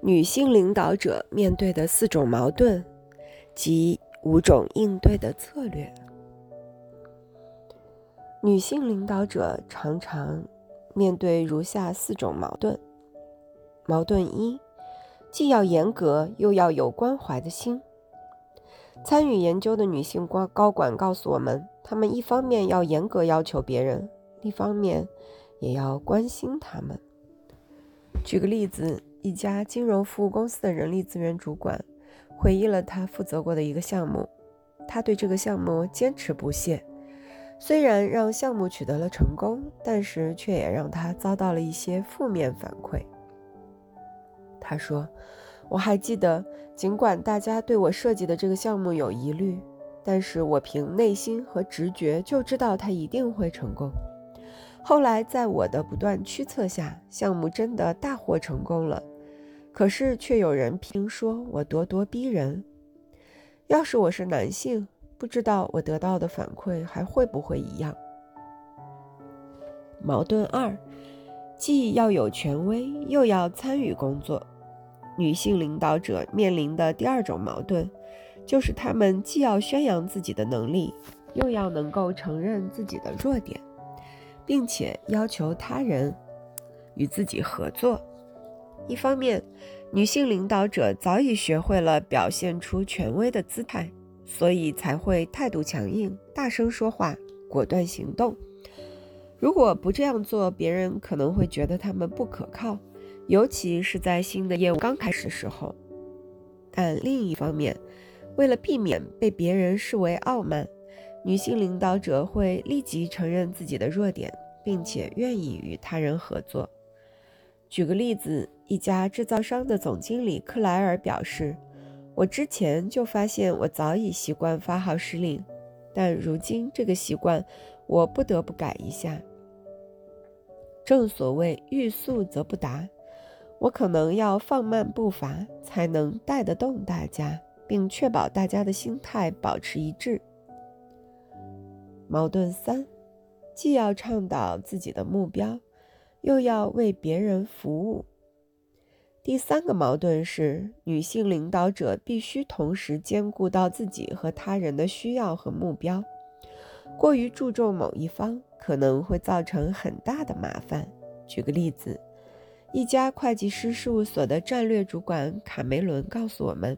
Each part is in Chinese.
女性领导者面对的四种矛盾及五种应对的策略。女性领导者常常面对如下四种矛盾：矛盾一，既要严格又要有关怀的心。参与研究的女性高高管告诉我们，她们一方面要严格要求别人，一方面也要关心他们。举个例子，一家金融服务公司的人力资源主管回忆了他负责过的一个项目，他对这个项目坚持不懈，虽然让项目取得了成功，但是却也让他遭到了一些负面反馈。他说。我还记得，尽管大家对我设计的这个项目有疑虑，但是我凭内心和直觉就知道它一定会成功。后来在我的不断驱策下，项目真的大获成功了。可是却有人评说我咄咄逼人。要是我是男性，不知道我得到的反馈还会不会一样。矛盾二，既要有权威，又要参与工作。女性领导者面临的第二种矛盾，就是她们既要宣扬自己的能力，又要能够承认自己的弱点，并且要求他人与自己合作。一方面，女性领导者早已学会了表现出权威的姿态，所以才会态度强硬、大声说话、果断行动。如果不这样做，别人可能会觉得他们不可靠。尤其是在新的业务刚开始的时候，但另一方面，为了避免被别人视为傲慢，女性领导者会立即承认自己的弱点，并且愿意与他人合作。举个例子，一家制造商的总经理克莱尔表示：“我之前就发现我早已习惯发号施令，但如今这个习惯我不得不改一下。正所谓欲速则不达。”我可能要放慢步伐，才能带得动大家，并确保大家的心态保持一致。矛盾三，既要倡导自己的目标，又要为别人服务。第三个矛盾是，女性领导者必须同时兼顾到自己和他人的需要和目标。过于注重某一方，可能会造成很大的麻烦。举个例子。一家会计师事务所的战略主管卡梅伦告诉我们，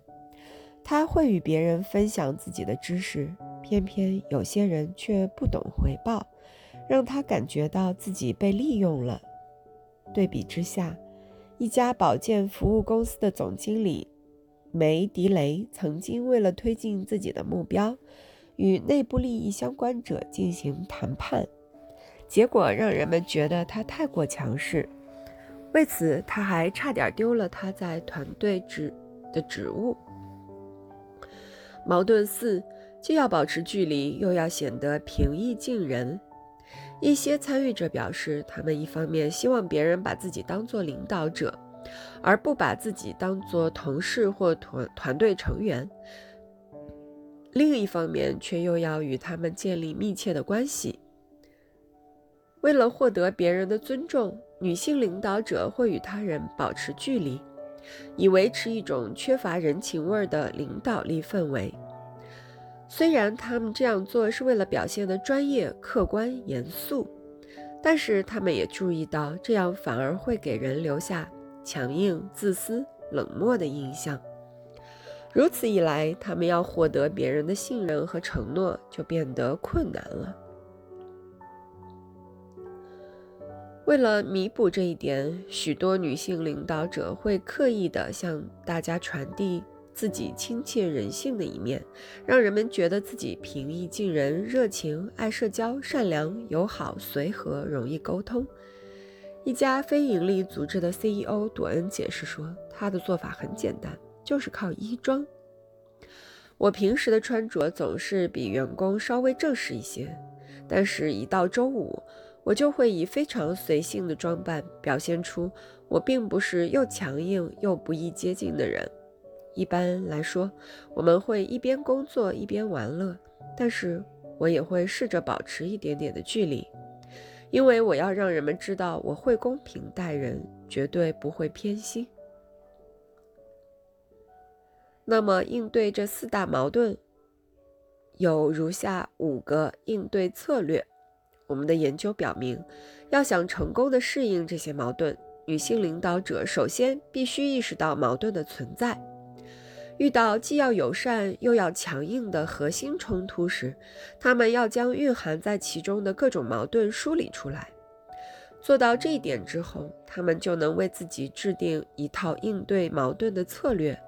他会与别人分享自己的知识，偏偏有些人却不懂回报，让他感觉到自己被利用了。对比之下，一家保健服务公司的总经理梅迪雷曾经为了推进自己的目标，与内部利益相关者进行谈判，结果让人们觉得他太过强势。为此，他还差点丢了他在团队职的职务。矛盾四，既要保持距离，又要显得平易近人。一些参与者表示，他们一方面希望别人把自己当作领导者，而不把自己当作同事或团团队成员；另一方面，却又要与他们建立密切的关系。为了获得别人的尊重。女性领导者会与他人保持距离，以维持一种缺乏人情味的领导力氛围。虽然他们这样做是为了表现的专业、客观、严肃，但是他们也注意到，这样反而会给人留下强硬、自私、冷漠的印象。如此一来，他们要获得别人的信任和承诺就变得困难了。为了弥补这一点，许多女性领导者会刻意地向大家传递自己亲切人性的一面，让人们觉得自己平易近人、热情、爱社交、善良、友好、随和、容易沟通。一家非营利组织的 CEO 朵恩解释说：“他的做法很简单，就是靠衣装。我平时的穿着总是比员工稍微正式一些，但是一到周五。”我就会以非常随性的装扮表现出我并不是又强硬又不易接近的人。一般来说，我们会一边工作一边玩乐，但是我也会试着保持一点点的距离，因为我要让人们知道我会公平待人，绝对不会偏心。那么，应对这四大矛盾，有如下五个应对策略。我们的研究表明，要想成功的适应这些矛盾，女性领导者首先必须意识到矛盾的存在。遇到既要友善又要强硬的核心冲突时，他们要将蕴含在其中的各种矛盾梳理出来。做到这一点之后，他们就能为自己制定一套应对矛盾的策略，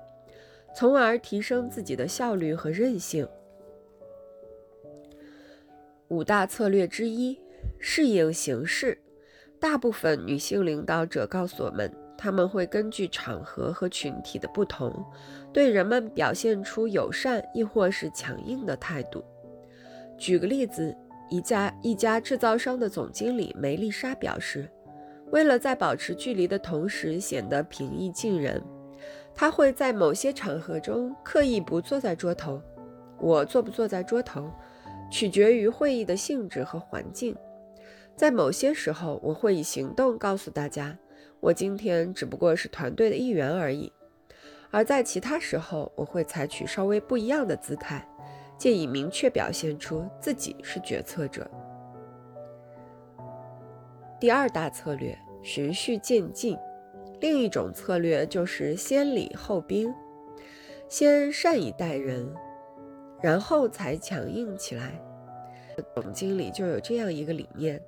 从而提升自己的效率和韧性。五大策略之一：适应形势。大部分女性领导者告诉我们，他们会根据场合和群体的不同，对人们表现出友善亦或是强硬的态度。举个例子，一家一家制造商的总经理梅丽莎表示，为了在保持距离的同时显得平易近人，她会在某些场合中刻意不坐在桌头。我坐不坐在桌头？取决于会议的性质和环境，在某些时候，我会以行动告诉大家，我今天只不过是团队的一员而已；而在其他时候，我会采取稍微不一样的姿态，借以明确表现出自己是决策者。第二大策略：循序渐进。另一种策略就是先礼后兵，先善以待人。然后才强硬起来。总经理就有这样一个理念：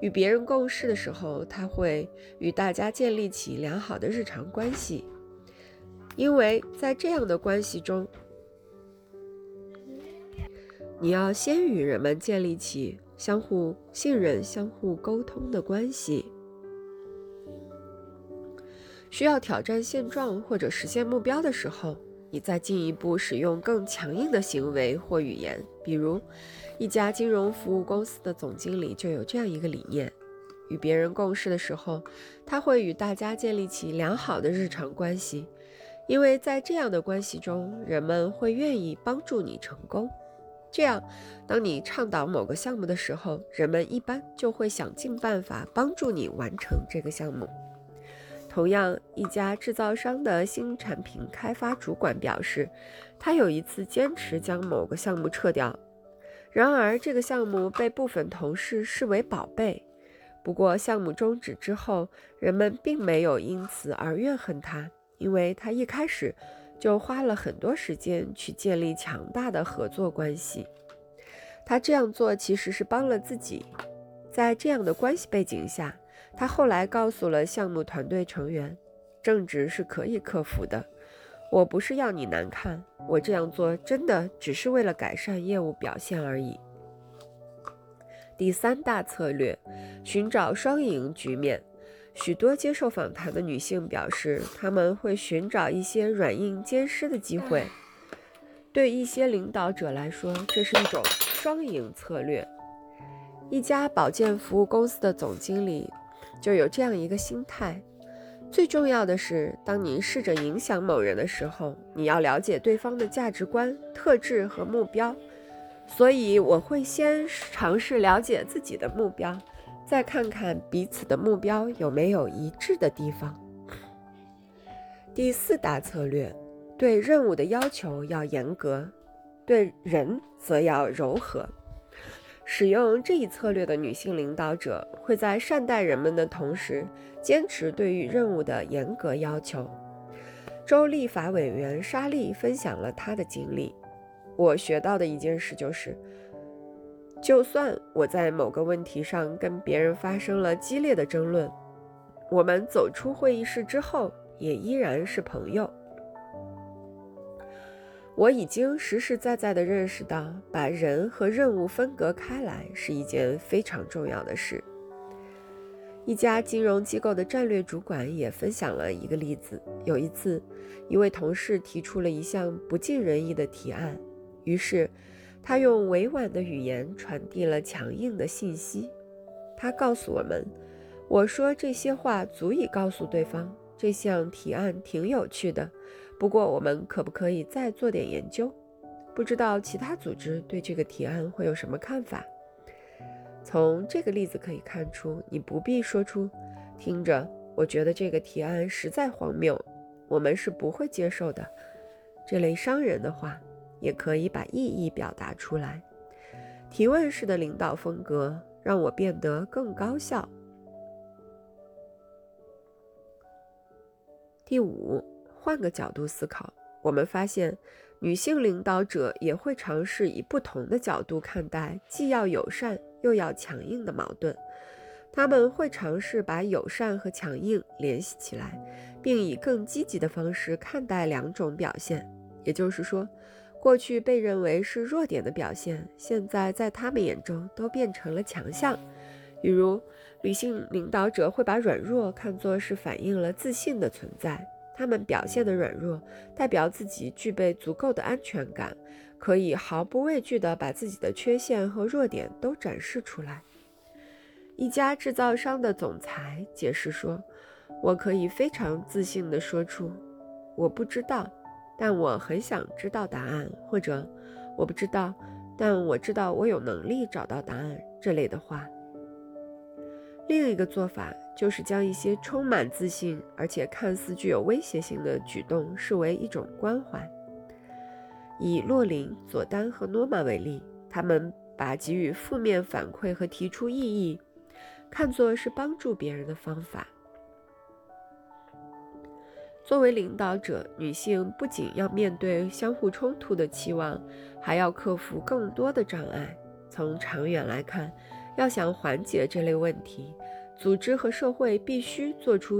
与别人共事的时候，他会与大家建立起良好的日常关系，因为在这样的关系中，你要先与人们建立起相互信任、相互沟通的关系。需要挑战现状或者实现目标的时候。你再进一步使用更强硬的行为或语言，比如，一家金融服务公司的总经理就有这样一个理念：与别人共事的时候，他会与大家建立起良好的日常关系，因为在这样的关系中，人们会愿意帮助你成功。这样，当你倡导某个项目的时候，人们一般就会想尽办法帮助你完成这个项目。同样，一家制造商的新产品开发主管表示，他有一次坚持将某个项目撤掉，然而这个项目被部分同事视为宝贝。不过，项目终止之后，人们并没有因此而怨恨他，因为他一开始就花了很多时间去建立强大的合作关系。他这样做其实是帮了自己。在这样的关系背景下。他后来告诉了项目团队成员，正直是可以克服的。我不是要你难看，我这样做真的只是为了改善业务表现而已。第三大策略，寻找双赢局面。许多接受访谈的女性表示，她们会寻找一些软硬兼施的机会。对一些领导者来说，这是一种双赢策略。一家保健服务公司的总经理。就有这样一个心态。最重要的是，当你试着影响某人的时候，你要了解对方的价值观、特质和目标。所以，我会先尝试了解自己的目标，再看看彼此的目标有没有一致的地方。第四大策略：对任务的要求要严格，对人则要柔和。使用这一策略的女性领导者会在善待人们的同时，坚持对于任务的严格要求。州立法委员莎莉分享了她的经历：“我学到的一件事就是，就算我在某个问题上跟别人发生了激烈的争论，我们走出会议室之后也依然是朋友。”我已经实实在在地认识到，把人和任务分隔开来是一件非常重要的事。一家金融机构的战略主管也分享了一个例子：有一次，一位同事提出了一项不尽人意的提案，于是他用委婉的语言传递了强硬的信息。他告诉我们：“我说这些话足以告诉对方，这项提案挺有趣的。”不过，我们可不可以再做点研究？不知道其他组织对这个提案会有什么看法？从这个例子可以看出，你不必说出“听着，我觉得这个提案实在荒谬，我们是不会接受的”。这类伤人的话，也可以把意义表达出来。提问式的领导风格让我变得更高效。第五，换个角度思考，我们发现女性领导者也会尝试以不同的角度看待既要友善又要强硬的矛盾。他们会尝试把友善和强硬联系起来，并以更积极的方式看待两种表现。也就是说，过去被认为是弱点的表现，现在在他们眼中都变成了强项。比如，女性领导者会把软弱看作是反映了自信的存在，他们表现的软弱代表自己具备足够的安全感，可以毫不畏惧地把自己的缺陷和弱点都展示出来。一家制造商的总裁解释说：“我可以非常自信地说出，我不知道，但我很想知道答案，或者我不知道，但我知道我有能力找到答案这类的话。”另一个做法就是将一些充满自信而且看似具有威胁性的举动视为一种关怀。以洛林、佐丹和诺玛为例，他们把给予负面反馈和提出异议。看作是帮助别人的方法。作为领导者，女性不仅要面对相互冲突的期望，还要克服更多的障碍。从长远来看，要想缓解这类问题，组织和社会必须做出